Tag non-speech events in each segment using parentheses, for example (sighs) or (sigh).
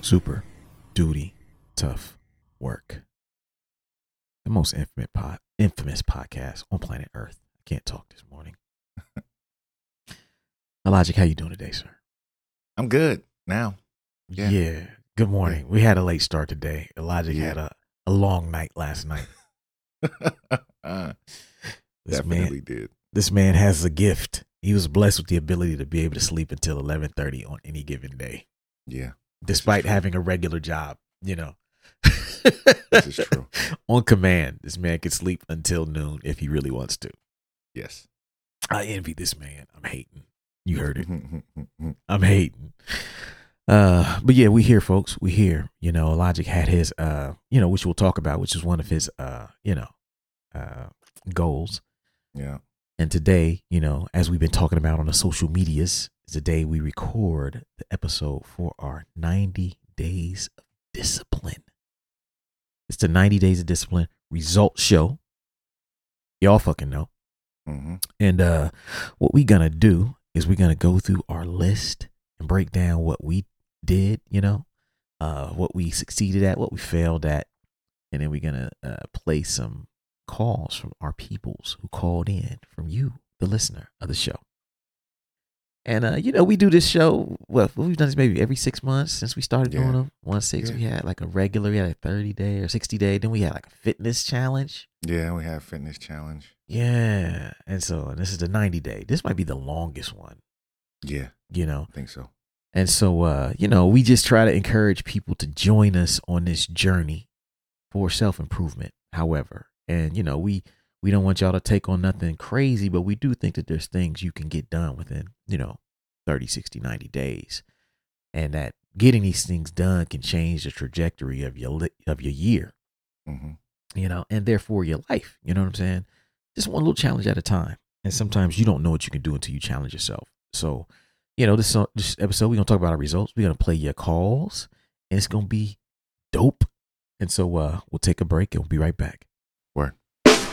Super Duty Tough Work. The most infamous, pod, infamous podcast on planet Earth. I can't talk this morning. (laughs) Logic, how you doing today, sir? I'm good now. Yeah. Good morning. We had a late start today. Elijah Yeah. had a, a long night last night. (laughs) Uh, This definitely man, did. this man has a gift. He was blessed with the ability to be able to sleep until eleven thirty on any given day, Yeah, despite having a regular job. You know, this is true. (laughs) on command. This man can sleep until noon if he really wants to. Yes. I envy this man. I'm hating. You heard it. (laughs) I'm hating. Uh, but yeah, we here, folks. We here. You know, Logic had his, uh, you know, which we'll talk about, which is one of his, uh, you know, uh, goals. yeah. And today, you know, as we've been talking about on the social medias, is the day we record the episode for our 90 days of discipline. It's the 90 days of discipline result show. Y'all fucking know. hmm And uh what we gonna do is we're gonna go through our list and break down what we did, you know, uh what we succeeded at, what we failed at, and then we're gonna uh play some calls from our peoples who called in from you, the listener of the show. And uh, you know, we do this show. Well, we've done this maybe every six months since we started doing them. One six, Yeah. we had like a regular, we had a thirty day or sixty day. Then we had like a fitness challenge. Yeah, we have fitness challenge. Yeah, and so and this is the ninety day. This might be the longest one. Yeah, You know, I think so. and so, uh, you know, we just try to encourage people to join us on this journey for self improvement. However, and you know, we we don't want y'all to take on nothing crazy, but we do think that there's things you can get done within, you know, 30, 60, 90 days. And that getting these things done can change the trajectory of your li- of your year, hmm you know, and therefore your life. You know what I'm saying? Just one little challenge at a time. And sometimes you don't know what you can do until you challenge yourself. So, you know, this this episode we're gonna talk about our results. We're gonna play your calls, and it's gonna be dope. And so, uh, we'll take a break and we'll be right back.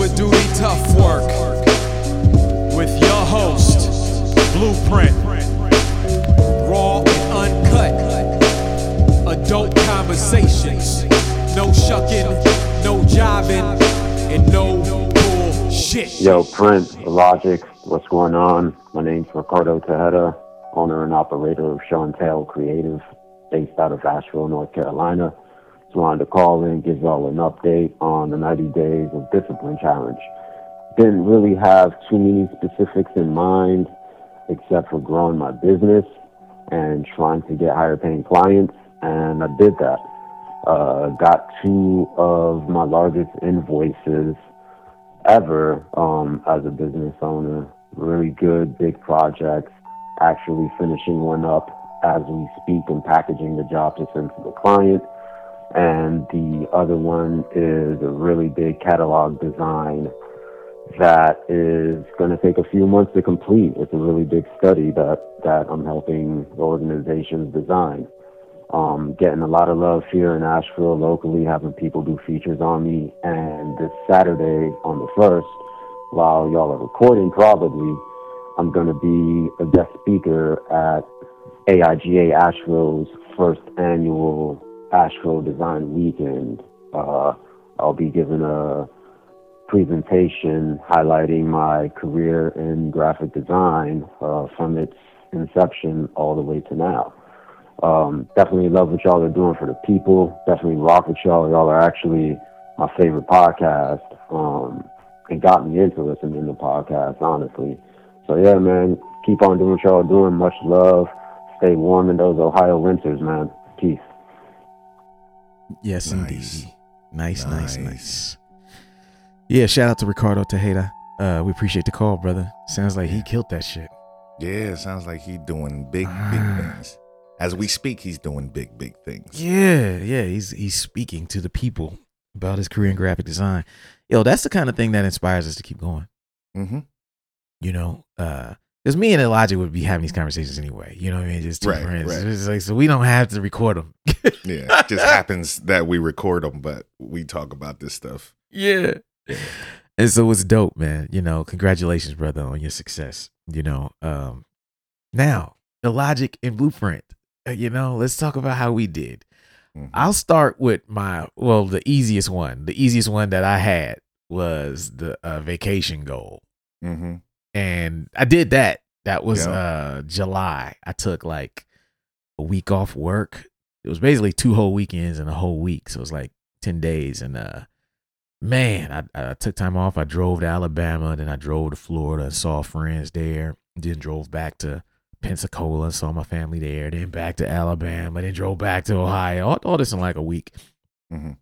Super Duty Tough Work with your host, Blueprint. Raw and uncut. Adult conversations. No shucking, no jiving, and no bullshit. Yo, Print, Logic, what's going on? My name's Ricardo Tejeda, owner and operator of and Creative, based out of Asheville, North Carolina. Wanted to call in, give y'all an update on the 90 Days of Discipline Challenge. Didn't really have too many specifics in mind, except for growing my business and trying to get higher paying clients, and I did that. Uh, got two of my largest invoices ever um, as a business owner. Really good, big projects. Actually finishing one up as we speak and packaging the job to send to the client. And the other one is a really big catalog design that is going to take a few months to complete. It's a really big study that, that I'm helping the organizations design. Um, getting a lot of love here in Asheville locally, having people do features on me. And this Saturday on the 1st, while y'all are recording, probably, I'm going to be a guest speaker at AIGA Asheville's first annual Asheville Design Weekend. Uh, I'll be giving a presentation highlighting my career in graphic design uh, from its inception all the way to now. Um, definitely love what y'all are doing for the people. Definitely rock with y'all. Y'all are actually my favorite podcast. Um, and got me into listening to podcasts, honestly. So yeah, man, keep on doing what y'all are doing. Much love. Stay warm in those Ohio winters, man. Yes, Nice. indeed. Nice, nice, Nice. nice. Yeah, shout out to Ricardo Tejeda. Uh, we appreciate the call, brother. Sounds like he killed that shit. Yeah, it sounds like he's doing big, big Ah. things. As we speak, he's doing big, big things. Yeah, yeah. He's he's speaking to the people about his career in graphic design. Yo, that's the kind of thing that inspires us to keep going. Mm-hmm. You know, uh, because me and Elijah would be having these conversations anyway. You know what I mean? Just two Right, friends. right. It's like so we don't have to record them. (laughs) Yeah, it just happens that we record them, but we talk about this stuff. Yeah. And so it's dope, man. You know, congratulations, brother, on your success. You know, um, now the logic and blueprint. uh, You know, let's talk about how we did. Mhm. I'll start with my well, the easiest one. The easiest one that I had was the uh, vacation goal, Mm-hmm. And I did that. That was Yeah. uh July. I took like a week off work. It was basically two whole weekends and a whole week, so it was like ten days. And uh, man, I, I took time off. I drove to Alabama, then I drove to Florida and saw friends there. Then drove back to Pensacola and saw my family there. Then back to Alabama. Then drove back to Ohio. All, all this in like a week. Mm-hmm.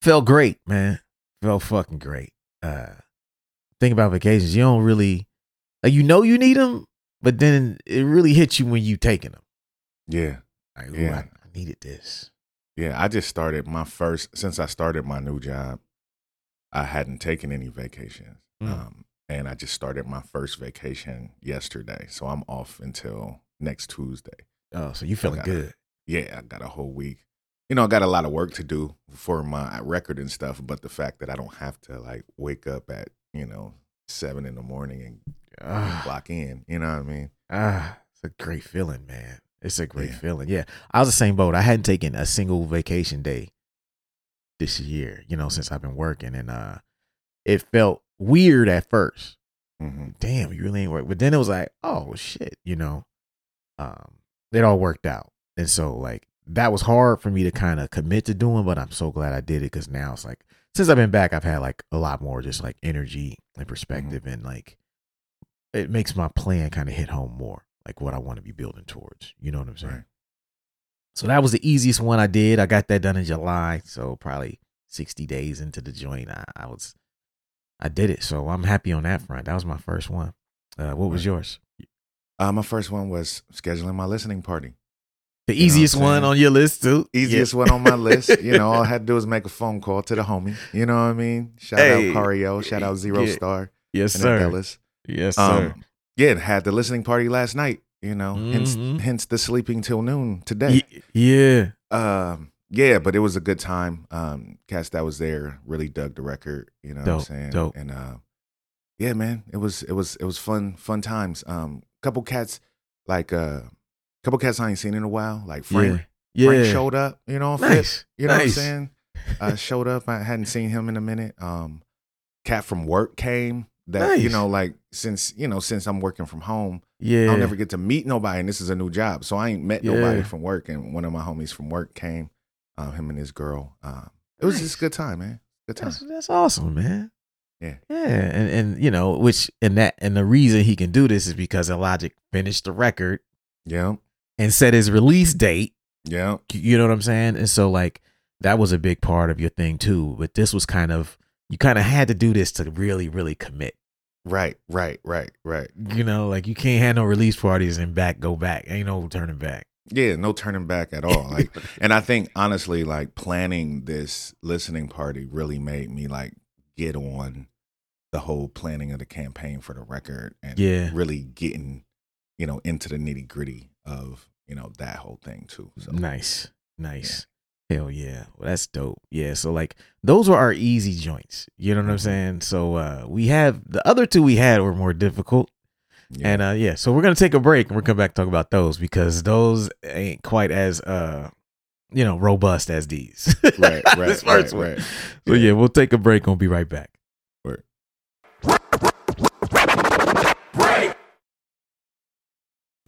Felt great, man. Felt fucking great. Uh, think about vacations, you don't really like you know you need them, but then it really hits you when you taking them. Yeah, Like, Yeah. I, I needed this. yeah. I just started my first since I started my new job. I hadn't taken any vacations, Mm. um, and I just started my first vacation yesterday. So I'm off until next Tuesday. Oh, so you feeling good? yeah, I got a whole week. You know, I got a lot of work to do for my record and stuff, but the fact that I don't have to like wake up at, you know, seven in the morning and Ah, clock in, you know what I mean? ah, it's a great feeling, man. It's a great Yeah. feeling. Yeah, I was the same boat. I hadn't taken a single vacation day this year, you know, since I've been working, and uh, it felt weird at first. hmm damn, you really ain't work. But then it was like, oh shit, you know, um, it all worked out. And so like that was hard for me to kind of commit to doing, but I'm so glad I did it because now it's like since I've been back, I've had like a lot more just like energy and perspective, and like it makes my plan kind of hit home more, like what I want to be building towards. You know what I'm saying? Right. So that was the easiest one I did. I got that done in July, so probably 60 days into the joint, I, I was I did it. So I'm happy on that front. That was my first one. Uh, what was yours? Uh, my first one was scheduling my listening party. The You know what I'm easiest one on your list too. Easiest one on my (laughs) list. You know, all I had to do was make a phone call to the homie. You know what I mean? Shout Hey. out Cario. Shout out Zero Yeah. Star. Yes, sir. Dallas. Yes, sir. Um, yeah, had the listening party last night. You know, Mhm. hence, hence the sleeping till noon today. Yeah. Um, yeah, but it was a good time. Um, cats that was there really dug the record. You know what I'm saying? dope. And uh, yeah, man, it was it was it was fun fun times. Um, couple cats like uh, couple cats I ain't seen in a while. Like Frank, yeah. Frank showed up. You know, nice. you know nice. what I'm saying? Uh, (laughs) showed up. I hadn't seen him in a minute. Um, cat from work came. That you know, like since you know since I'm working from home, Yeah. I'll never get to meet nobody, and this is a new job, so I ain't met nobody from work. And one of my homies from work came, uh, him and his girl. Um, it was Nice. just a good time, man. Good time. That's, that's awesome, man. Yeah. Yeah. And and you know, which and that and the reason he can do this is because Logic finished the record Yeah, and set his release date. yeah, You know what I'm saying? And so like that was a big part of your thing too. But this was kind of you kind of had to do this to really, really commit. right, right, right, right. You know, like you can't have no release parties and back go back. Ain't no turning back. Yeah, no turning back at all. Like, (laughs) and I think honestly, like planning this listening party really made me like get on the whole planning of the campaign for the record and Yeah. really getting, you know, into the nitty gritty of you know that whole thing too. So Nice. Nice. Hell yeah. Well, that's dope. Yeah. So like those were our easy joints. You know what I'm Mhm. saying? So uh we have the other two we had were more difficult. yeah. And uh yeah, so we're gonna take a break and we're come back talk about those because those ain't quite as uh you know robust as these. right, (laughs) right, this first right, one. right. So yeah, we'll take a break and we'll be right back. Word.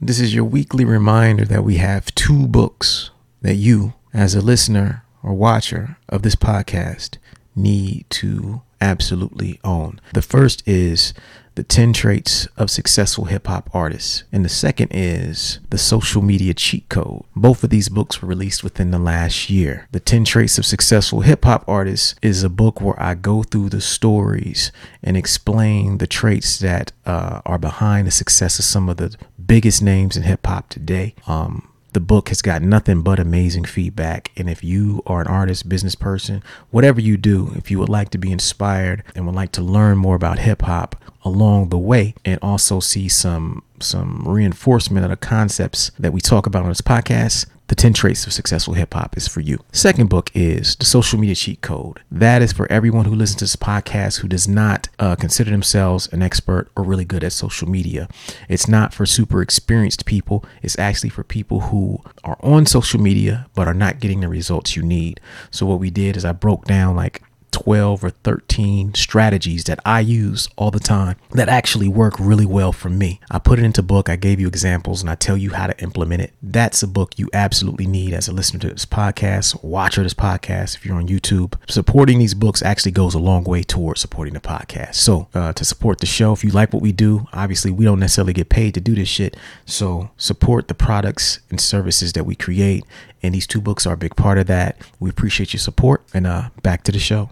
This is your weekly reminder that we have two books that you, as a listener or watcher of this podcast, need to absolutely own. The first is The 10 Traits of Successful Hip Hop Artists, and the second is The Social Media Cheat Code. Both of these books were released within the last year. The 10 Traits of Successful Hip Hop Artists is a book where I go through the stories and explain the traits that uh, are behind the success of some of the biggest names in hip hop today. Um, the book has got nothing but amazing feedback. And if you are an artist, business person, whatever you do, if you would like to be inspired and would like to learn more about hip hop along the way and also see some some reinforcement of the concepts that we talk about on this podcast, the 10 Traits of Successful Hip Hop is for you. Second book is The Social Media Cheat Code. That is for everyone who listens to this podcast who does not uh, consider themselves an expert or really good at social media. It's not for super experienced people, it's actually for people who are on social media but are not getting the results you need. So, what we did is I broke down like 12 or 13 strategies that I use all the time that actually work really well for me. I put it into book, I gave you examples and I tell you how to implement it. That's a book you absolutely need as a listener to this podcast, watcher this podcast if you're on YouTube. Supporting these books actually goes a long way towards supporting the podcast. So, uh, to support the show, if you like what we do, obviously we don't necessarily get paid to do this shit. So, support the products and services that we create and these two books are a big part of that. We appreciate your support and uh back to the show.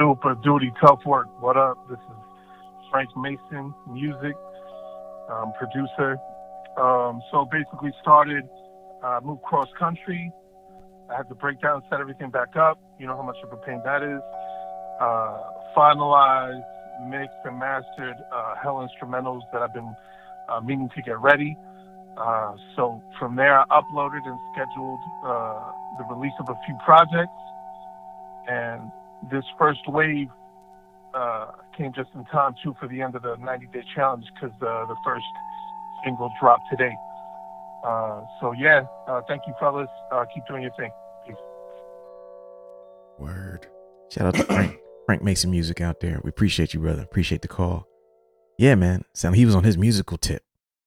Super duty, tough work. What up? This is Frank Mason, music um, producer. Um, so basically, started uh, moved cross country. I had to break down, set everything back up. You know how much of a pain that is. Uh, finalized, mixed, and mastered uh, hell instrumentals that I've been uh, meaning to get ready. Uh, so from there, I uploaded and scheduled uh, the release of a few projects. And this first wave uh, came just in time, too, for the end of the 90 day challenge because uh, the first single dropped today. Uh, so, yeah, uh, thank you, fellas. keep doing your thing. Peace. Word. Shout out to Frank, (clears throat) Frank Mason Music out there. We appreciate you, brother. Appreciate the call. Yeah, man. So he was on his musical tip.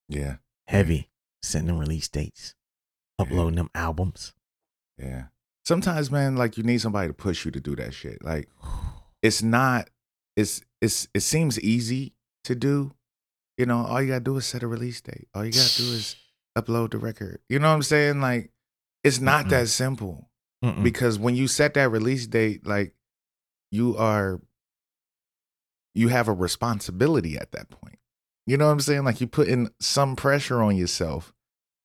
Yeah. Heavy. Sending release dates. Uploading them albums. Yeah. Sometimes, man, like you need somebody to push you to do that shit. Like it's not it's it's it seems easy to do. You know, all you gotta do is set a release date. All you gotta do is (sighs) upload the record. You know what I'm saying? Like it's not Mm-mm. that simple. Mm-mm. Because when you set that release date, like you are you have a responsibility at that point. You know what I'm saying? Like you put in some pressure on yourself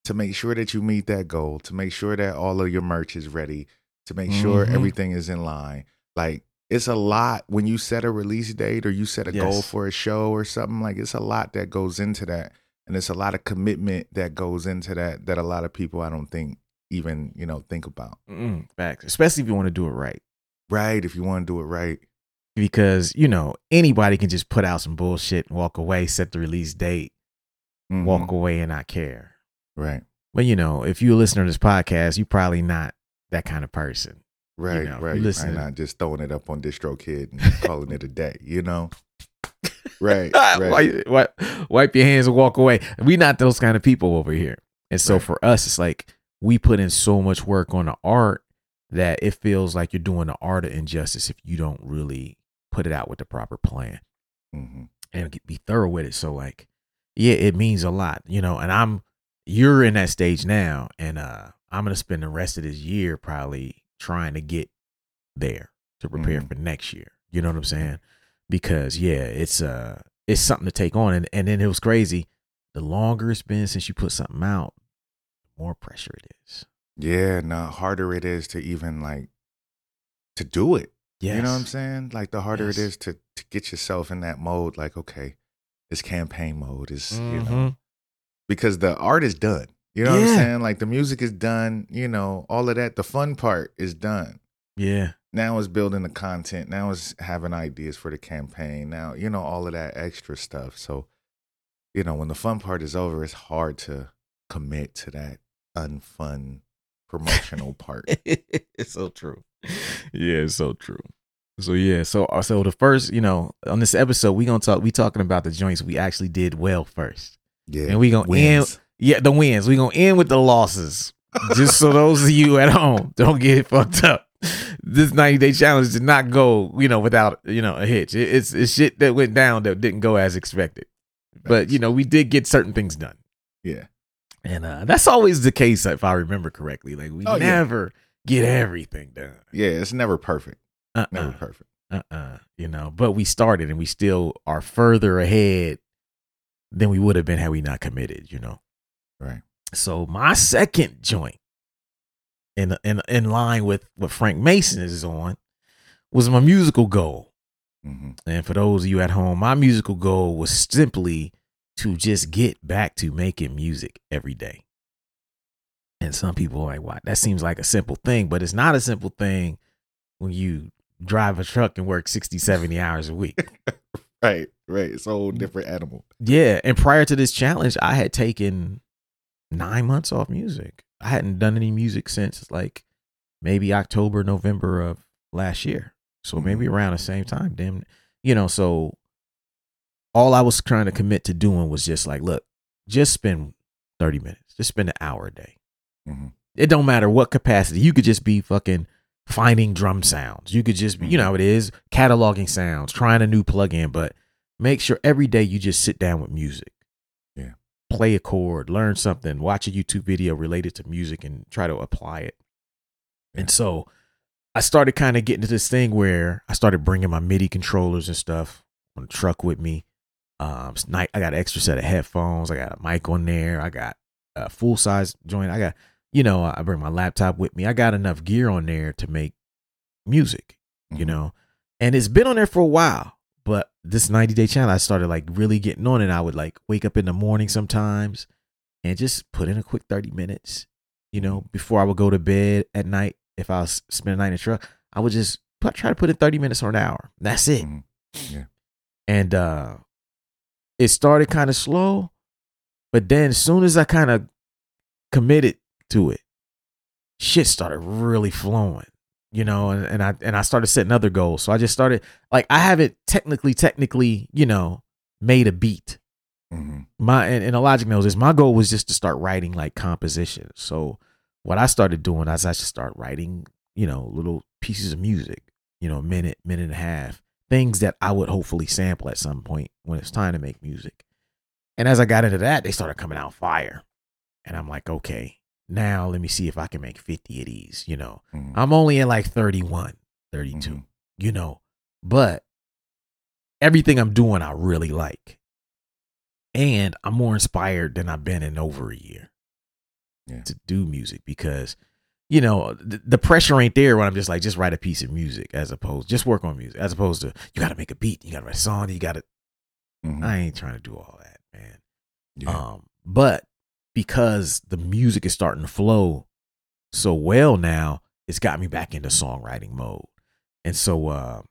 to make sure that you meet that goal, to make sure that all of your merch is ready, to make sure Mhm. everything is in line. Like it's a lot when you set a release date or you set a goal for a show or something like it's a lot that goes into that and it's a lot of commitment that goes into that that a lot of people I don't think even, you know, think about. Mm-mm. Facts. Especially if you want to do it right. Right, if you want to do it right. Because, you know, anybody can just put out some bullshit and walk away, set the release date, Mhm. walk away and not care. Right. But you know, if you're a listener to this podcast, you're probably not that kind of person. Right, know, right. you listen- are not just throwing it up on DistroKid and (laughs) calling it a day, you know? Right, (laughs) right. wipe, wipe, wipe your hands and walk away. We not those kind of people over here. And so Right. for us, it's like we put in so much work on the art that it feels like you're doing the art of injustice if you don't really put it out with the proper plan hmm and be thorough with it. So like, yeah, it means a lot, you know. And I'm you're in that stage now, and uh I'm gonna spend the rest of this year probably trying to get there to prepare Mhm. for next year. You know what I'm saying? Because yeah, it's uh it's something to take on, and and then it was crazy. The longer it's been since you put something out, the more pressure it is. Yeah, no, harder it is to even like to do it. Yes. You know what I'm saying? Like the harder Yes. it is to to get yourself in that mode, like, okay, it's campaign mode. Is you know Mhm. Because the art is done. You know what I'm saying? Like the music is done, you know, all of that. The fun part is done. Yeah. Now it's building the content. Now it's having ideas for the campaign. Now, you know, all of that extra stuff. So, you know, when the fun part is over, it's hard to commit to that unfun promotional part. (laughs) it's so true. Yeah, it's so true. So yeah, so uh, so the first, you know, on this episode, we gonna talk. We talking about the joints we actually did well first, Yeah. and we gonna Wins. end. Yeah, the wins. We gonna end with the losses, just so those of you at home (laughs) don't get it fucked up. This ninety day challenge did not go, you know, without you know a hitch. It- it's it's shit that went down that didn't go as expected, but you know we did get certain things done. Yeah. And uh, that's always the case, if I remember correctly. Like we Oh, yeah. never get everything done. Yeah. It's never perfect. Never Uh-uh, perfect. uh-uh, you know. But we started, and we still are further ahead than we would have been had we not committed. You know. Right. So my second joint, in in in line with what Frank Mason is on, was my musical goal. hmm And for those of you at home, my musical goal was simply to just get back to making music every day. And some people are like, "Why? That seems like a simple thing, but it's not a simple thing when you drive a truck and work 60, 70 hours a week." (laughs) Right. Right. It's a whole Mm. different animal. yeah. And prior to this challenge, I had taken nine months off music. I hadn't done any music since like maybe October, November of last year. So maybe around the same time. Damn, you know, so all I was trying to commit to doing was just like, look, just spend 30 minutes, just spend an hour a day. Mhm. It don't matter what capacity. You could just be fucking finding drum sounds. You could just be, you know how it is, cataloging sounds, trying a new plugin, but make sure every day you just sit down with music. Yeah. Play a chord, learn something, watch a YouTube video related to music and try to apply it. And so I started kind of getting to this thing where I started bringing my MIDI controllers and stuff on the truck with me. Um, night I got an extra set of headphones. I got a mic on there. I got a full size joint. I got, you know, I bring my laptop with me. I got enough gear on there to make music, you Mhm. know, and it's been on there for a while. But this 90 day challenge, I started like really getting on it. I would like wake up in the morning sometimes and just put in a quick 30 minutes, you know, before I would go to bed at night. If I was spending the night in the truck, I would just put, try to put in 30 minutes or an hour. That's it. Mhm. Yeah. And uh it started kind of slow, but then as soon as I kind of committed to it, shit started really flowing. You know, and, and I and I started setting other goals. So I just started like I haven't technically, technically, you know, made a beat. Mhm. My and, and a logic knows this. My goal was just to start writing like compositions. So what I started doing is I just start writing, you know, little pieces of music, you know, a minute, minute and a half, things that I would hopefully sample at some point when it's time to make music. And as I got into that, they started coming out fire. And I'm like, okay, now let me see if I can make 50 of these, you know. Mhm. I'm only at like 31, 32, Mhm. you know, but everything I'm doing, I really like. And I'm more inspired than I've been in over a year Yeah. to do music because, you know, the, the pressure ain't there when I'm just like, just write a piece of music as opposed, just work on music as opposed to, you got to make a beat, you got to write a song, you got to, Mhm. I ain't trying to do all that, man. Yeah. Um, but because the music is starting to flow so well now, it's got me back into songwriting mode. And so uh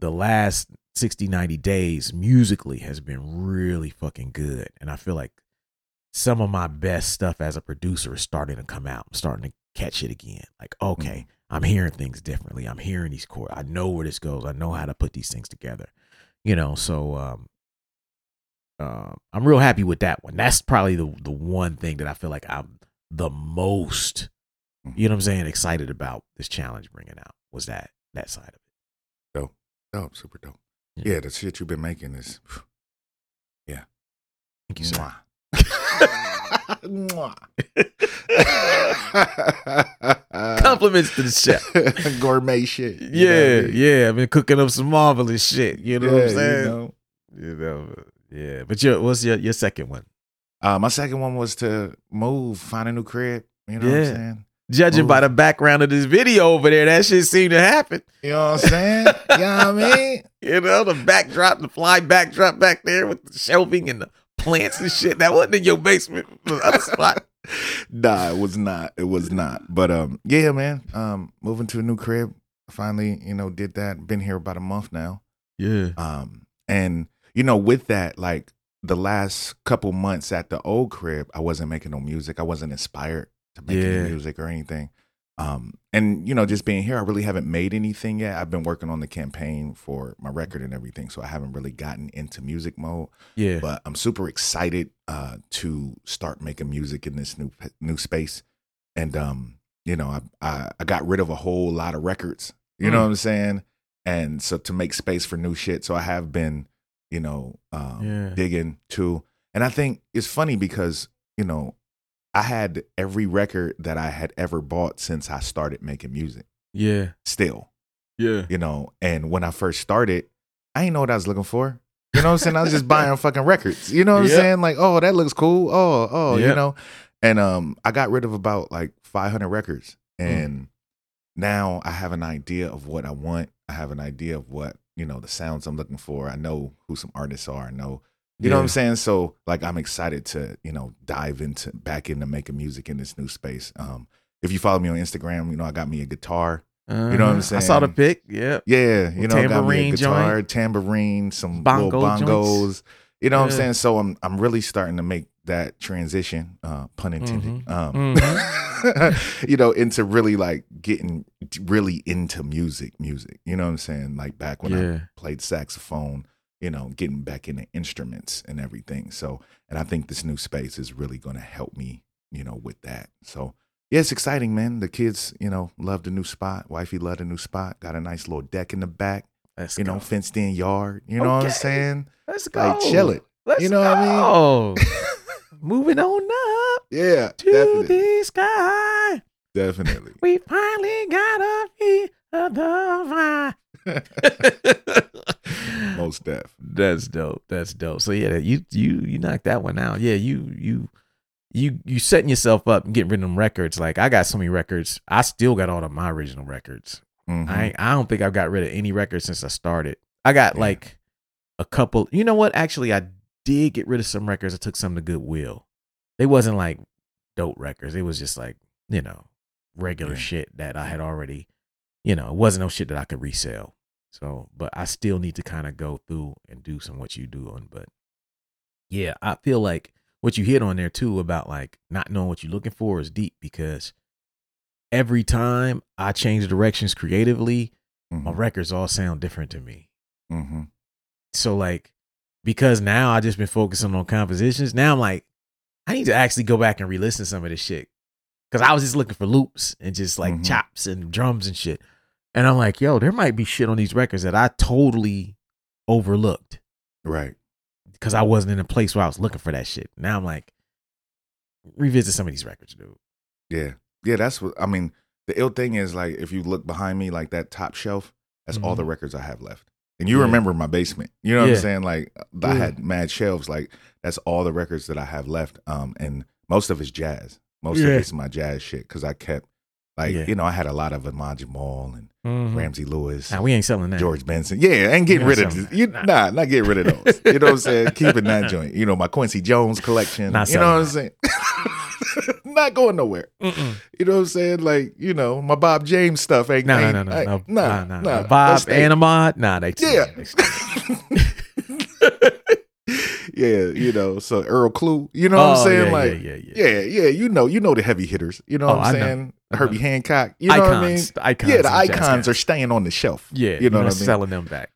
the last 60, 90 days musically has been really fucking good. And I feel like some of my best stuff as a producer is starting to come out. I'm starting to catch it again. Like, okay, I'm hearing things differently. I'm hearing these chords. I know where this goes. I know how to put these things together. You know, so um uh, I'm real happy with that one. That's probably the the one thing that I feel like I'm the most, you know what I'm saying, excited about this challenge bringing out was that that side of it. dope. Dope, super dope. Yeah. Yeah. The shit you've been making is. Yeah. Thank you, sir. Mwah. (laughs) Compliments to the chef. (laughs) Gourmet shit. you know Yeah, yeah. I've been cooking up some marvelous shit. You know what I'm saying? You know. You know, yeah. But your what's your your second one? Uh, my second one was to move, find a new crib. You know what Yeah. I'm saying? Judging by the background of this video over there, that shit seemed to happen. You know what I'm saying? you know what I mean? (laughs) You know, the backdrop, the fly backdrop back there with the shelving and the plants and shit. That wasn't in your basement. The other spot. (laughs) Nah, it was not. It was not. But um, yeah, man. Um, moving to a new crib. Finally, you know, did that. Been here about a month now. Yeah. Um, and you know, with that, like the last couple months at the old crib, I wasn't making no music. I wasn't inspired to make Yeah. any music or anything. Um, and you know, just being here, I really haven't made anything yet. I've been working on the campaign for my record and everything, so I haven't really gotten into music mode. Yeah. But I'm super excited uh, to start making music in this new new space. And um, you know, I, I I got rid of a whole lot of records. You know Mm. what I'm saying? And so to make space for new shit, so I have been, you know, um, Yeah. digging too. And I think it's funny because you know, I had every record that I had ever bought since I started making music. yeah. Still, Yeah. you know. And when I first started, I didn't know what I was looking for. You know what I'm saying? I was just buying (laughs) fucking records. You know what I'm saying? Like, oh, that looks cool. Oh, oh, you know. And um, I got rid of about like 500 records, Mm. and now I have an idea of what I want. I have an idea of what you know the sounds I'm looking for. I know who some artists are. I know you know what I'm saying? So like I'm excited to, you know, dive into back into making music in this new space. Um if you follow me on Instagram, you know, I got me a guitar. You know what I'm Uh-huh. I saw the saying? pic. Yeah. Yeah, you know, got me a guitar, tambourine, some Bongo little joints. You know what I'm saying? So I'm I'm really starting to make that transition, uh, pun intended. Mhm. Um (laughs) you know, into really like getting really into music, music. You know what I'm saying? Like back when I played saxophone, you know, getting back into instruments and everything. So, and I think this new space is really going to help me, you know, with that. So, yeah, it's exciting, man. The kids, you know, love the new spot. Wifey loved the new spot. Got a nice little deck in the back, Let's you go. know, fenced in yard. You know what I'm saying? Let's go. Like, chill it. Let's You know what I mean? go. (laughs) Moving on up Yeah, to definitely. the sky. Definitely. We finally got a the other (laughs) Most def. That's dope. That's dope. So yeah, you you you knocked that one out. Yeah, you you you you setting yourself up and getting rid of them records. Like I got so many records. I still got all of my original records. Mhm. I I don't think I've got rid of any records since I started. I got Yeah. like a couple. You know what? Actually, I did get rid of some records. I took some to Goodwill. They wasn't like dope records. It was just like you know regular Yeah. shit that I had already. You know, it wasn't no shit that I could resell. So, but I still need to kind of go through and do some what you doing. But yeah, I feel like what you hit on there too about like not knowing what you're looking for is deep because every time I change directions creatively, my Mhm. records all sound different to me. Mhm. So like because now I just been focusing on compositions, now I'm like, I need to actually go back and re-listen to some of this shit. Cause I was just looking for loops and just like Mhm. chops and drums and shit. And I'm like, yo, there might be shit on these records that I totally overlooked Right. because I wasn't in a place where I was looking for that shit. Now I'm like, revisit some of these records, dude. Yeah. Yeah, that's what I mean. The ill thing is like if you look behind me, like that top shelf, that's all the records I have left. And you Mm-hmm. Yeah. remember my basement. You know what Yeah. I'm saying? Like I Yeah. had mad shelves. Like that's all the records that I have left. Um, and most of it's jazz. Most of it's my jazz shit because I kept like you know I had a lot of Ahmad Jamal and Ramsey Lewis. Nah, we ain't selling that. George Benson. Yeah, ain't getting rid of. You, that. nah, not getting rid of those. You know what I'm saying? (laughs) Keeping that joint. You know, my Quincy Jones collection. Not you know what I'm saying? Not going nowhere. Mm-mm. You know what I'm saying? Like, you know, my Bob James stuff ain't No, no, ain't- no, no, ain't- no, nah, no, no, nah. Bob let's stay. and Ahmad, nah, they Yeah. (laughs) yeah, you know, so Earl Klugh, you know what I'm Oh, saying? yeah, like, yeah, yeah, yeah. yeah, yeah, you know, you know the heavy hitters. You know Oh, what I'm know. saying? I Herbie know. Hancock. You know what I mean? icons, icons, Yeah, the icons are staying on the shelf. Yeah, you know what I mean? selling them back.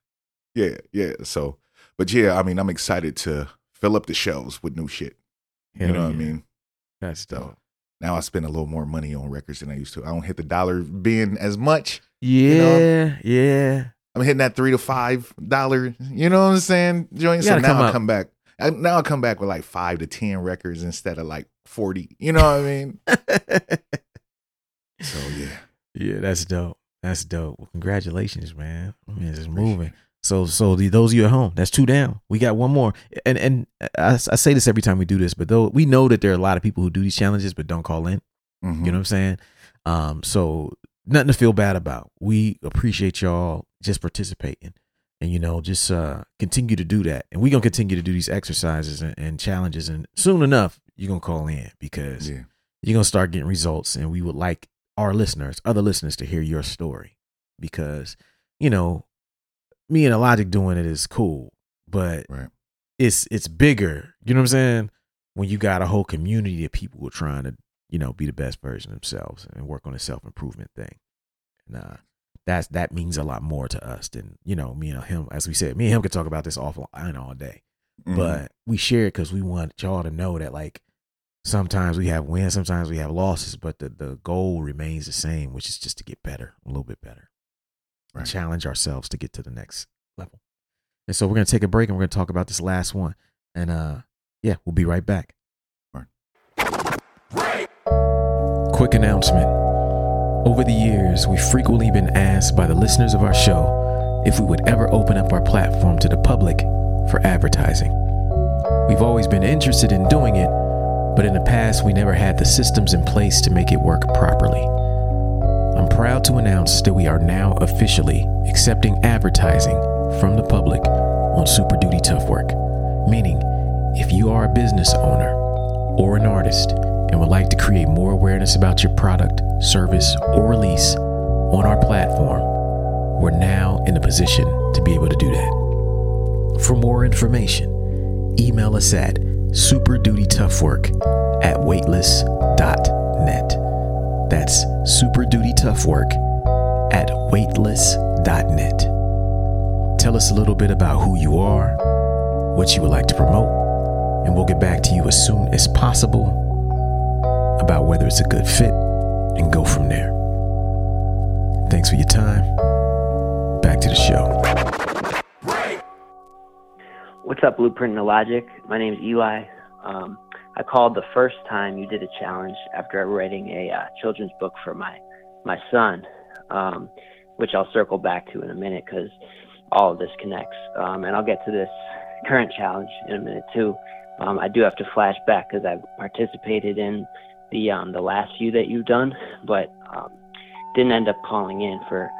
Yeah, yeah. So, but yeah, I mean, I'm excited to fill up the shelves with new shit. you Hell know what I mean? That's dope. Now I spend a little more money on records than I used to. I don't hit the dollar being as much. Yeah, yeah. I'm hitting that three to five dollar. You know what I'm saying? Joint. So now I come back. I, now I come back with like five to ten records instead of like forty. You know what I mean? (laughs) So yeah, yeah, that's dope. That's dope. Well, congratulations, man. I mean, it's moving. So, so the, those of you at home, that's two down. We got one more, and and I, I say this every time we do this, but though we know that there are a lot of people who do these challenges but don't call in. Mhm. You know what I'm saying? Um, so nothing to feel bad about. We appreciate y'all just participating. And you know, just uh continue to do that. And we're gonna continue to do these exercises and, and challenges. And soon enough, you're gonna call in because yeah, you're gonna start getting results. And we would like our listeners, other listeners, to hear your story. Because, you know, me and Logic doing it is cool, but right. it's it's bigger. You know what I'm saying? When you got a whole community of people who are trying to you know, be the best version of themselves and work on the self improvement thing. And uh, that's that means a lot more to us than you know me and him. As we said, me and him could talk about this offline all day, Mhm. but we share it because we want y'all to know that like sometimes we have wins, sometimes we have losses, but the the goal remains the same, which is just to get better, a little bit better, and Right. challenge ourselves to get to the next level. And so we're gonna take a break and we're gonna talk about this last one, and uh, yeah, we'll be right back. Quick announcement. Over the years, we've frequently been asked by the listeners of our show if we would ever open up our platform to the public for advertising. We've always been interested in doing it, but in the past, we never had the systems in place to make it work properly. I'm proud to announce that we are now officially accepting advertising from the public on Super Duty Tough Work, meaning if you are a business owner or an artist and would like to create more awareness about your product, service, or release on our platform, we're now in a position to be able to do that. For more information, email us at superdutytoughwork at weightless.net. That's super duty tough work at weightless.net. Tell us a little bit about who you are, what you would like to promote, and we'll get back to you as soon as possible about whether it's a good fit and go from there. Thanks for your time. Back to the show. What's up, Blueprint and Logic? My name is Eli. Um, I called the first time you did a challenge after writing a uh, children's book for my my son, um, which I'll circle back to in a minute because all of this connects. Um, and I'll get to this current challenge in a minute too. Um, I do have to flash back because I've participated in the um, the last few that you've done, but um, didn't end up calling in for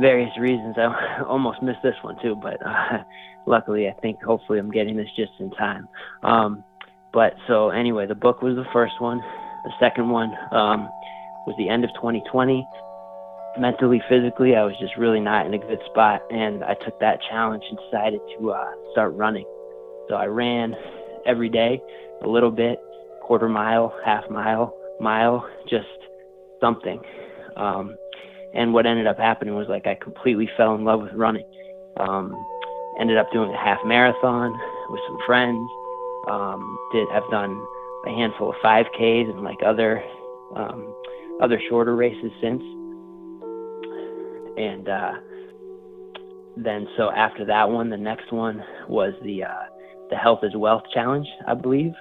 various reasons. I (laughs) almost missed this one too, but uh, (laughs) luckily, I think hopefully I'm getting this just in time. Um, but so anyway, the book was the first one. The second one um, was the end of 2020. Mentally, physically, I was just really not in a good spot, and I took that challenge and decided to uh, start running. So I ran every day, a little bit, quarter mile, half mile, mile, just something. Um, and what ended up happening was like I completely fell in love with running. Um, ended up doing a half marathon with some friends. Um, did have done a handful of 5Ks and like other um, other shorter races since. And uh, then so after that one, the next one was the uh, the Health is Wealth Challenge, I believe.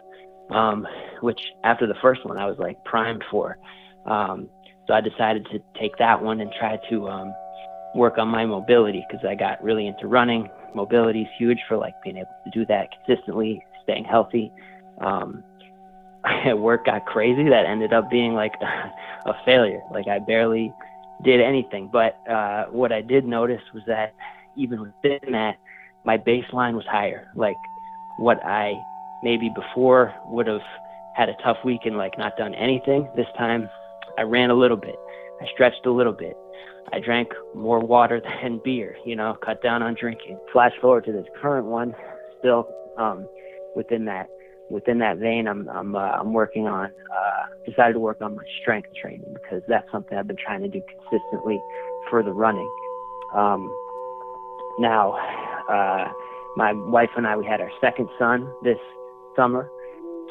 Um, which after the first one, I was like primed for. Um, so I decided to take that one and try to um, work on my mobility because I got really into running. Mobility is huge for like being able to do that consistently, staying healthy. Um, (laughs) at work got crazy. That ended up being like (laughs) a failure. Like I barely did anything. But uh, what I did notice was that even within that, my baseline was higher. Like what I maybe before would have had a tough week and like not done anything. This time I ran a little bit. I stretched a little bit. I drank more water (laughs) than beer, you know, cut down on drinking. Flash forward to this current one, still um, within that within that vein, I'm I'm uh, I'm working on uh, decided to work on my strength training because that's something I've been trying to do consistently for the running. Um, now, uh, my wife and I we had our second son this summer,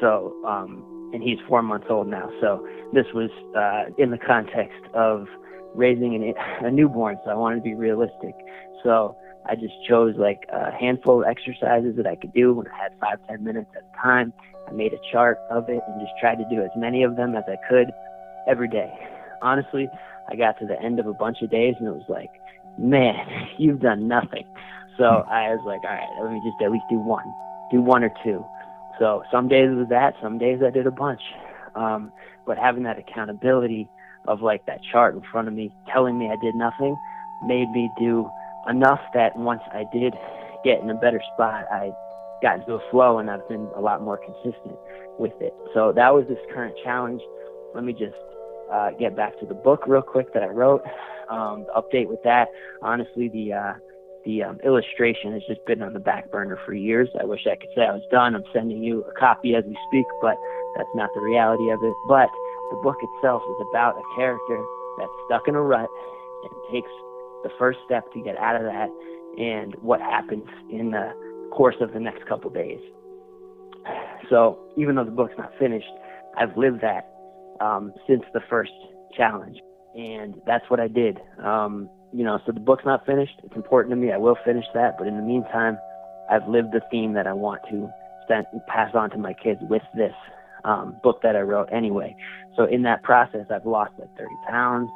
so um, and he's four months old now. So this was uh, in the context of raising an, a newborn, so I wanted to be realistic. So I just chose like a handful of exercises that I could do when I had five, ten minutes at a time. I made a chart of it and just tried to do as many of them as I could every day. Honestly, I got to the end of a bunch of days and it was like, man, (laughs) you've done nothing. So I was like, all right, let me just at least do one, do one or two. So some days it was that, some days I did a bunch. Um, but having that accountability of like that chart in front of me telling me I did nothing made me do enough that once I did get in a better spot, I got into a flow and I've been a lot more consistent with it. So that was this current challenge. Let me just uh, get back to the book real quick that I wrote. Um, the update with that, honestly, the uh, the um, illustration has just been on the back burner for years. I wish I could say I was done. I'm sending you a copy as we speak, but that's not the reality of it. But the book itself is about a character that's stuck in a rut and takes the first step to get out of that and what happens in the course of the next couple days. So even though the book's not finished, I've lived that um, since the first challenge, and that's what I did. Um, you know, so the book's not finished. It's important to me. I will finish that, but in the meantime, I've lived the theme that I want to send, pass on to my kids with this um, book that I wrote anyway. So in that process, I've lost like 30 pounds,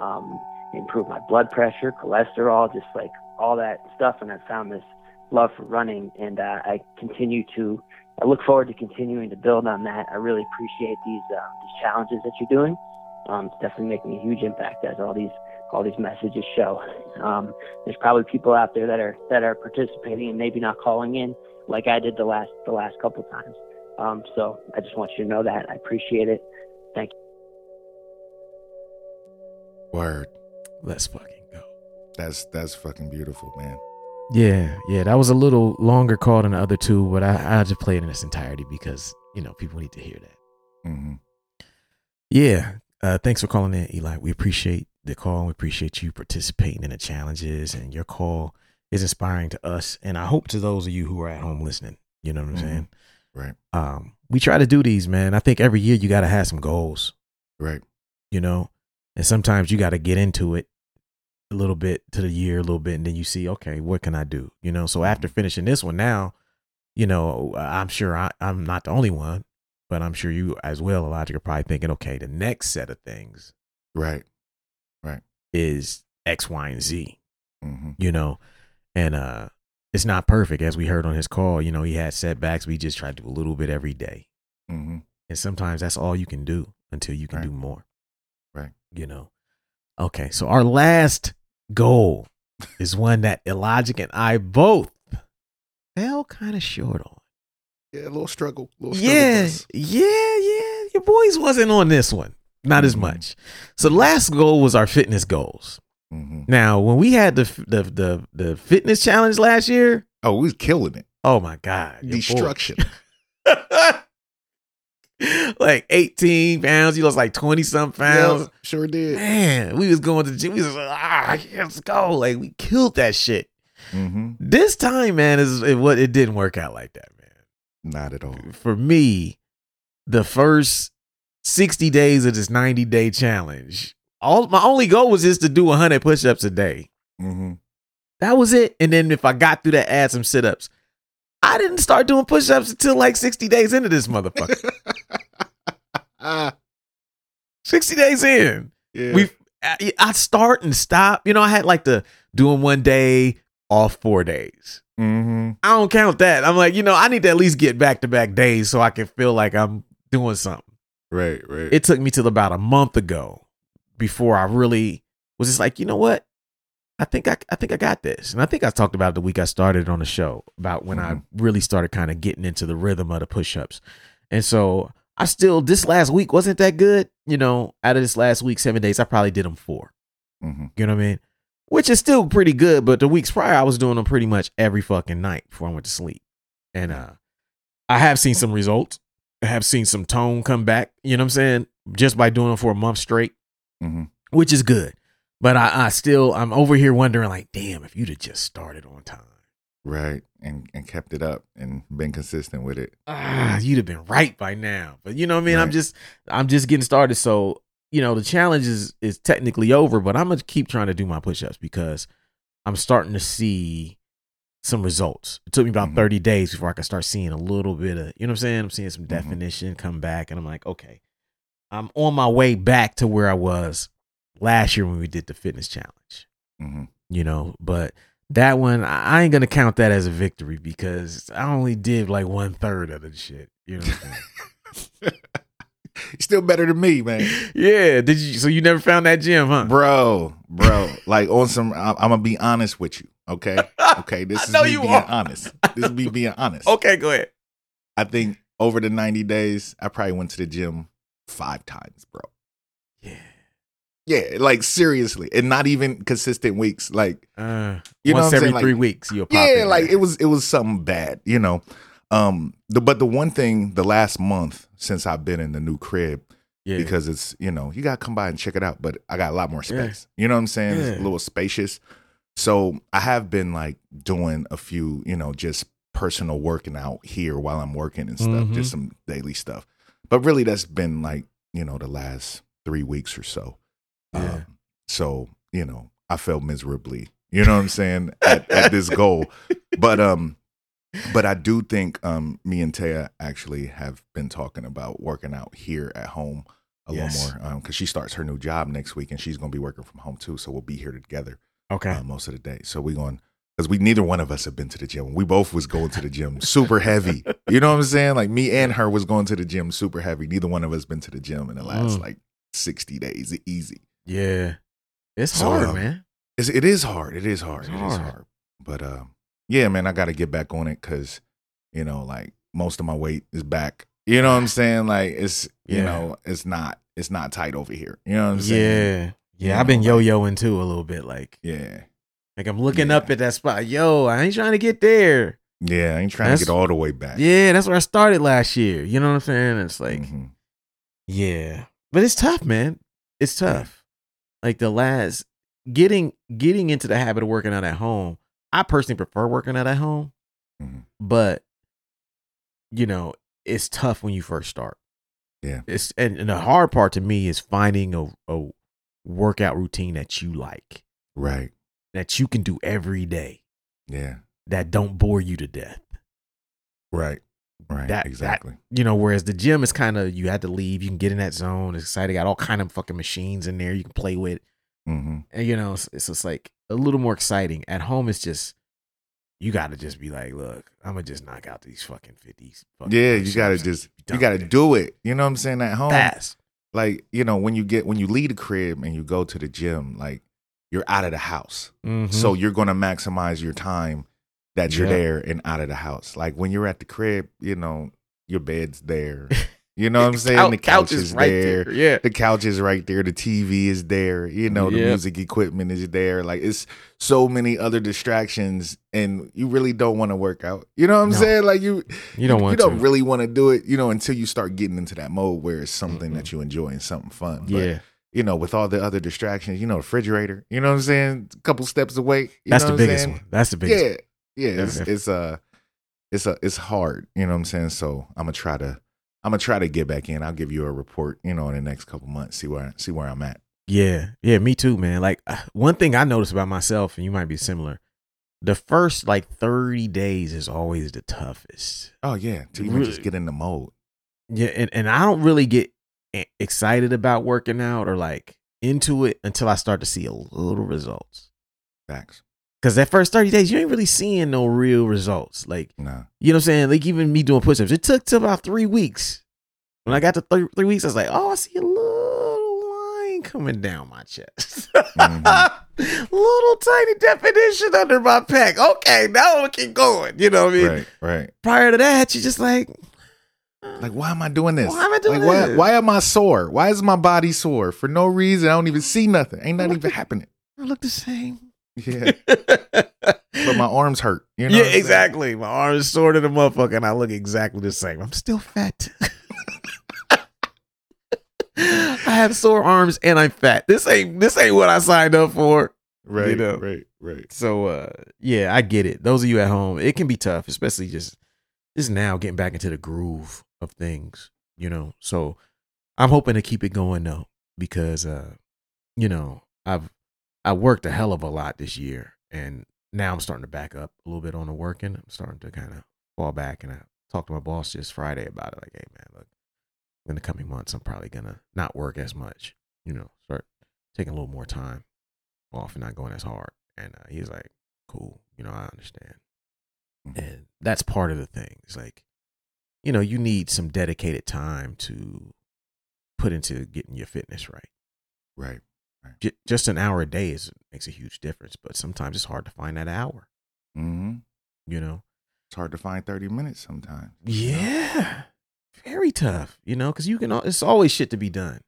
um, improved my blood pressure, cholesterol, just like all that stuff, and I've found this love for running, and uh, I continue to. I look forward to continuing to build on that. I really appreciate these um, these challenges that you're doing. Um, it's definitely making a huge impact as all these all these messages show. Um, there's probably people out there that are that are participating and maybe not calling in like I did the last the last couple times. Um, so I just want you to know that I appreciate it. Thank you. Word. Let's fucking go. That's that's fucking beautiful, man. Yeah, yeah, that was a little longer call than the other two, but I, I just played in its entirety because you know people need to hear that. hmm Yeah, uh, thanks for calling in, Eli. We appreciate the call. We appreciate you participating in the challenges, and your call is inspiring to us, and I hope to those of you who are at home listening. You know what I'm Mhm. saying? Right. Um, we try to do these, man. I think every year you got to have some goals. Right. you know and sometimes you got to get into it a little bit to the year a little bit and then you see okay what can i do you know so after finishing this one now you know i'm sure I, i'm not the only one but i'm sure you as well Elijah, are probably thinking okay the next set of things Right. Right. Is x y and z hmm you know and uh it's not perfect as we heard on his call you know he had setbacks we just try to do a little bit every day hmm and sometimes that's all you can do until you can Right. do more Right. you know okay so our last goal is one that Illogic and i both fell kind of short on Yeah, a little struggle. A little struggle yeah yeah yeah your boys wasn't on this one not as Mhm. much so the last goal was our fitness goals Mhm. now when we had the the the, the fitness challenge last year Oh, we was killing it. oh my god Destruction. (laughs) (laughs) like 18 pounds. You lost like 20 some pounds. Yeah, sure did. Man, we was going to the gym. We was like, ah, let's go. Like we killed that shit. hmm This time, man, is it, what it didn't work out like that, man. Not at all. For me, the first 60 days of this 90 day challenge, all my only goal was just to do 100 push ups a day. hmm That was it. And then if I got through that, add some sit ups. I didn't start doing push ups until like 60 days into this motherfucker. (laughs) ah, 60 days in. yeah. we I, I start and stop. You know, I had like the doing one day off four days. hmm I don't count that. I'm like, you know, I need to at least get back to back days so I can feel like I'm doing something. Right. Right. It took me till about a month ago before I really was just like, you know what? I think I, I think I got this. And I think I talked about the week I started on the show about when I really started kind of getting into the rhythm of the push-ups. And so I still this last week wasn't that good. You know, out of this last week, seven days, I probably did them four. hmm You know what I mean? Which is still pretty good, but the weeks prior I was doing them pretty much every fucking night before I went to sleep. And uh I have seen some results. I have seen some tone come back, you know what I'm saying? Just by doing them for a month straight, hmm which is good. But I, I still I'm over here wondering like, damn, if you'd have just started on time. Right. And and kept it up and been consistent with it. Ah, you'd have been right by now. But you know what I mean? I'm just I'm just getting started. So, you know, the challenge is is technically over, but I'm gonna keep trying to do my push-ups because I'm starting to see some results. It took me about Mhm. 30 days before I could start seeing a little bit of, you know what I'm saying? I'm seeing some Mhm. definition come back and I'm like, okay. I'm on my way back to where I was last year when we did the fitness challenge hmm you know. But that one, I ain't gonna count that as a victory because I only did like one third of the shit. You know. What I'm saying? (laughs) Still better than me, man. (laughs) yeah. Did you? So you never found that gym, huh? Bro, bro. Like on some I'm, I'm gonna be honest with you. Okay. (laughs) Okay. This I is know me you being are. honest. This is me being honest. Okay, go ahead. I think over the 90 days, I probably went to the gym five times, bro. Yeah. Yeah, like seriously, and not even consistent weeks. Like, Uh, You know once what I'm every saying? three weeks, you'll yeah, like it was it was something bad, you know. Um, the but the one thing, the last month since I've been in the new crib, Yeah. because it's you know you gotta come by and check it out. But I got a lot more Yeah. space. You know what I'm saying? It's a little spacious. So I have been like doing a few, you know, just personal working out here while I'm working and stuff, Mhm. just some daily stuff. But really, that's been like you know the last three weeks or so. Yeah. Um, so you know, I felt miserably. You know what I'm saying at, at this goal, but um, but I do think um, me and Taya actually have been talking about working out here at home a Yes. little more because she starts her new job next week and she's going to be working from home too. So we'll be here together Okay. uh, most of the day. So we're going because we neither one of us have been to the gym. We both was going to the gym super heavy. You know what I'm saying? Like me and her was going to the gym super heavy. Neither one of us been to the gym in the last Mm. like 60 days. Easy. Yeah. It's So, hard, um, man. It's, it is hard. It is hard. It's It is hard. hard. But uh, yeah, man, I got to get back on it because you know, like most of my weight is back. You know what I'm saying? Like it's you Yeah. know, it's not it's not tight over here. You know what I'm saying? Yeah. Yeah. You I've been like- yo-yoing too a little bit. Like, Yeah. like I'm looking Yeah. up at that spot. Yo, I ain't trying to get there. Yeah. I ain't trying That's- to get all the way back. Yeah, that's where I started last year. You know what I'm saying? It's like, Mhm. yeah, but it's tough, man. It's tough. Like the last getting getting into the habit of working out at home. I personally prefer working out at home, Mhm. but you know, it's tough when you first start. Yeah. It's and, and the hard part to me is finding a, a workout routine that you like, Right. that you can do every day, Yeah. that don't bore you to death. Right. Right. That- that- exactly. you know, whereas the gym is kind of you had to leave, you can get in that zone. It's exciting, got all kind of fucking machines in there you can play with, hmm and you know, it's, it's just like a little more exciting. At home, it's just you got to just be like, look, I'm gonna just knock out these fucking fifties. Yeah. You got to just you got to do it. You know what I'm saying? At home, fast. like you know, when you get when you leave the crib and you go to the gym, like you're out of the house. Mhm. So you're going to maximize your time that you're Yeah. there and out of the house. Like when you're at the crib, you know, your bed's there. (laughs) You know what I'm saying? The couch is right there. Yeah, The couch is right there. The TV is there. You know, the Yep. music equipment is there. Like it's so many other distractions and you really don't want to work out. You know what I'm No. saying? Like you you don't want you don't to. really want to do it, you know, until you start getting into that mode where it's something that you enjoy and something fun. But, yeah, you know, with all the other distractions, you know, refrigerator, you know what I'm saying? A couple steps away. You that's know the what biggest saying? one. That's the biggest. Yeah. Yeah. It's Yeah. it's uh it's a it's hard, you know what I'm saying? So I'm gonna try to I'm gonna try to get back in. I'll give you a report, you know, in the next couple months, see where see where I'm at. Yeah, yeah, me too, man. Like uh, one thing I noticed about myself, and you might be similar. The first like thirty days is always the toughest. Oh yeah. To even just get in the mode. Yeah, and, and I don't really get excited about working out or like into it until I start to see a little results. Facts. Cause that first 30 days, you ain't really seeing no real results. Like, Nah. you know what I'm saying? Like even me doing push-ups, it took to about three weeks. When I got to three, three weeks, I was like, oh, I see a little line coming down my chest. Mhm. (laughs) little tiny definition under my pec. Okay, now we keep going. You know what I mean? Right, right. Prior to that, you're just like, Like, why am I doing this? Why am I doing like, Why, this? why am I sore? Why is my body sore for no reason? I don't even see nothing. Ain't nothing even happening. I look the same. Yeah, but my arms hurt. You know yeah, saying? exactly. My arm is sore to the motherfucker, and I look exactly the same. I'm still fat. (laughs) I have sore arms and I'm fat. This ain't this ain't what I signed up for. Right, You know. right, right. So uh yeah, I get it. Those of you at home, it can be tough, especially just just now getting back into the groove of things, you know. So I'm hoping to keep it going though, because uh, you know, I've I worked a hell of a lot this year and now I'm starting to back up a little bit on the working. I'm starting to kind of fall back and I talked to my boss just Friday about it. Like, hey man, look, in the coming months I'm probably gonna not work as much, you know, start taking a little more time off and not going as hard. And uh, he's like, cool, you know, I understand. Mhm. And that's part of the thing. It's like, you know, you need some dedicated time to put into getting your fitness right. Right. J- just an hour a day is makes a huge difference, but sometimes it's hard to find that hour, hmm you know? It's hard to find 30 minutes sometimes. you know? Yeah. Very tough, you know, because you can, it's always shit to be done.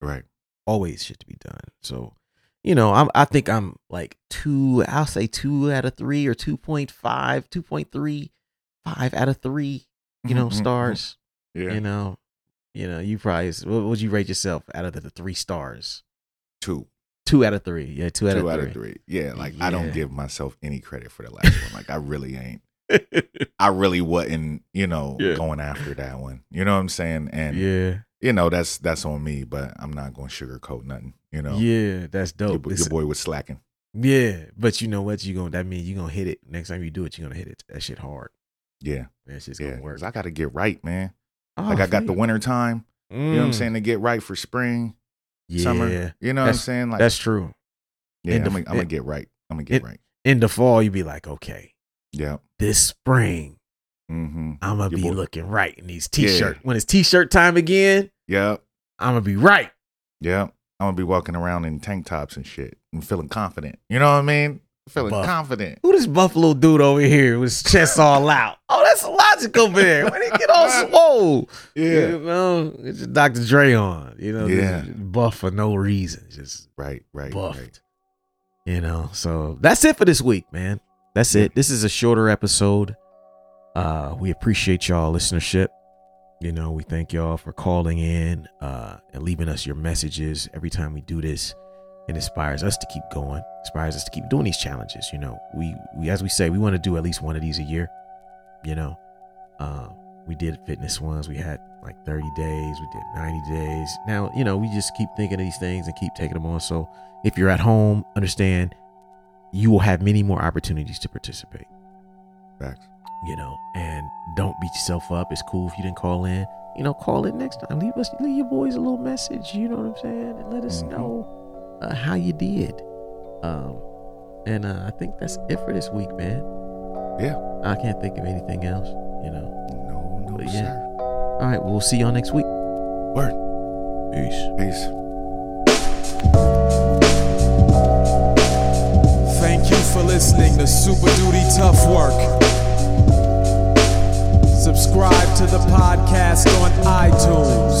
Right. always shit to be done. So, you know, I'm I think I'm like two, I'll say two out of three or 2.5, 2.3, five out of three, you know, Mhm, mhm, stars, Yeah. you know, You know, you probably what would you rate yourself out of the, the three stars? Two. Two out of three. Yeah, two out, Two of, out three. of three. Yeah, like I don't give myself any credit for the last one. Like I really ain't. (laughs) I really wasn't, you know, Yeah. going after that one. You know what I'm saying? And yeah, you know, that's that's on me, but I'm not going to sugarcoat nothing. You know, yeah, that's dope. It's- your boy was slacking. yeah, but you know what? You gonna that mean you gonna hit it next time you do it. You are gonna hit it. That shit hard. Yeah, That shit's yeah. gonna work. I got to get right, man. Oh, Like I got the feel winter time. you. You know what I'm Mm. saying to get right for spring, Yeah, summer. You know what I'm saying? Like that's true. yeah, in I'm gonna, I'm gonna get right. I'm gonna get it- right. In the fall, you be like, okay, Yeah. this spring Mm-hmm. I'm gonna Your be boy- looking right in these Yeah. t-shirt. When it's t-shirt time again, Yep. I'm gonna be right. Yep. I'm gonna be walking around in tank tops and shit and feeling confident. You know what I mean? Feeling Buff. confident. Who this buffalo dude over here with his chest all out? (laughs) Oh, that's Logic over there. When he get all (laughs) swole. You know, it's just Dr. Dre on. You know, Yeah. buff for no reason. Just Right. Right. buffed. Right. You know, so that's it for this week, man. That's it. This is a shorter episode. Uh, we appreciate y'all listenership. You know, we thank y'all for calling in uh, and leaving us your messages every time we do this. It inspires us to keep going. Inspires us to keep doing these challenges. You know, we we as we say, we want to do at least one of these a year. You know, uh, we did fitness ones. We had like 30 days. We did 90 days. Now, you know, we just keep thinking of these things and keep taking them on. So if you're at home, understand you will have many more opportunities to participate Facts. you know and don't beat yourself up it's cool if you didn't call in you know call in next time leave us leave your boys a little message you know what i'm saying and let us Mhm. know uh, how you did um and uh, i think that's it for this week man Yeah. i can't think of anything else you know No. No, But yeah. sir. all right we'll see y'all next week Word. peace Peace. Thank you for listening to Super Duty Tough Work. Subscribe to the podcast on iTunes.